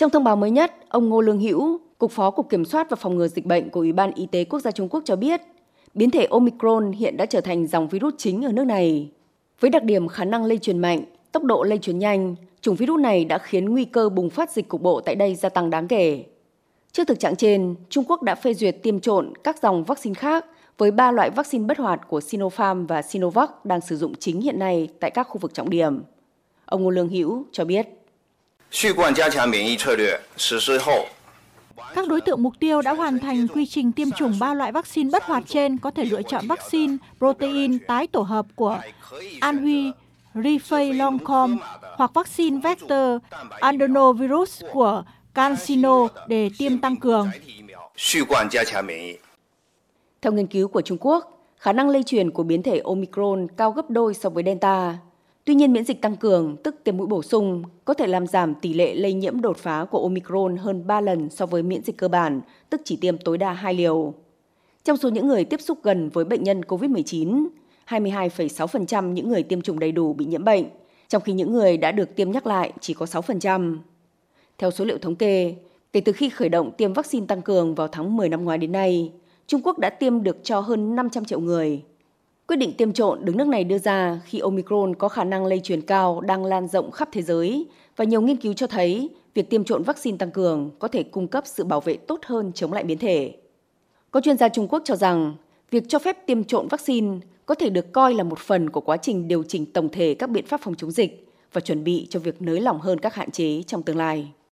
Trong thông báo mới nhất, ông Ngô Lương Hữu, Cục Phó Cục Kiểm soát và Phòng ngừa Dịch bệnh của Ủy ban Y tế Quốc gia Trung Quốc cho biết, biến thể Omicron hiện đã trở thành dòng virus chính ở nước này. Với đặc điểm khả năng lây truyền mạnh, tốc độ lây truyền nhanh, chủng virus này đã khiến nguy cơ bùng phát dịch cục bộ tại đây gia tăng đáng kể. Trước thực trạng trên, Trung Quốc đã phê duyệt tiêm trộn các dòng vaccine khác với ba loại vaccine bất hoạt của Sinopharm và Sinovac đang sử dụng chính hiện nay tại các khu vực trọng điểm. Ông Ngô Lương Hữu cho biết. Các đối tượng mục tiêu đã hoàn thành quy trình tiêm chủng ba loại vaccine bất hoạt trên có thể lựa chọn vaccine protein tái tổ hợp của An Huy, Rifei Longcom hoặc vaccine vector adenovirus của CanSino để tiêm tăng cường. Theo nghiên cứu của Trung Quốc, khả năng lây truyền của biến thể Omicron cao gấp đôi so với Delta. Tuy nhiên, miễn dịch tăng cường, tức tiêm mũi bổ sung, có thể làm giảm tỷ lệ lây nhiễm đột phá của Omicron hơn 3 lần so với miễn dịch cơ bản, tức chỉ tiêm tối đa 2 liều. Trong số những người tiếp xúc gần với bệnh nhân COVID-19, 22,6% những người tiêm chủng đầy đủ bị nhiễm bệnh, trong khi những người đã được tiêm nhắc lại chỉ có 6%. Theo số liệu thống kê, kể từ khi khởi động tiêm vaccine tăng cường vào tháng 10 năm ngoái đến nay, Trung Quốc đã tiêm được cho hơn 500 triệu người. Quyết định tiêm trộn được nước này đưa ra khi Omicron có khả năng lây truyền cao đang lan rộng khắp thế giới và nhiều nghiên cứu cho thấy việc tiêm trộn vaccine tăng cường có thể cung cấp sự bảo vệ tốt hơn chống lại biến thể. Có chuyên gia Trung Quốc cho rằng việc cho phép tiêm trộn vaccine có thể được coi là một phần của quá trình điều chỉnh tổng thể các biện pháp phòng chống dịch và chuẩn bị cho việc nới lỏng hơn các hạn chế trong tương lai.